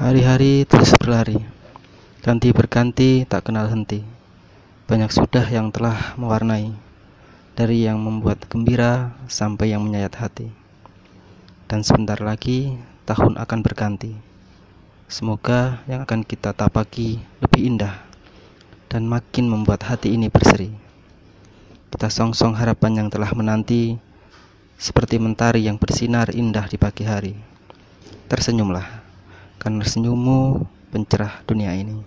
Hari-hari terus berlari, ganti berganti tak kenal henti. Banyak sudah yang telah mewarnai, dari yang membuat gembira sampai yang menyayat hati. Dan sebentar lagi tahun akan berganti. Semoga yang akan kita tapaki lebih indah dan makin membuat hati ini berseri. Kita songsong harapan yang telah menanti, seperti mentari yang bersinar indah di pagi hari. Tersenyumlah karena senyummu pencerah dunia ini.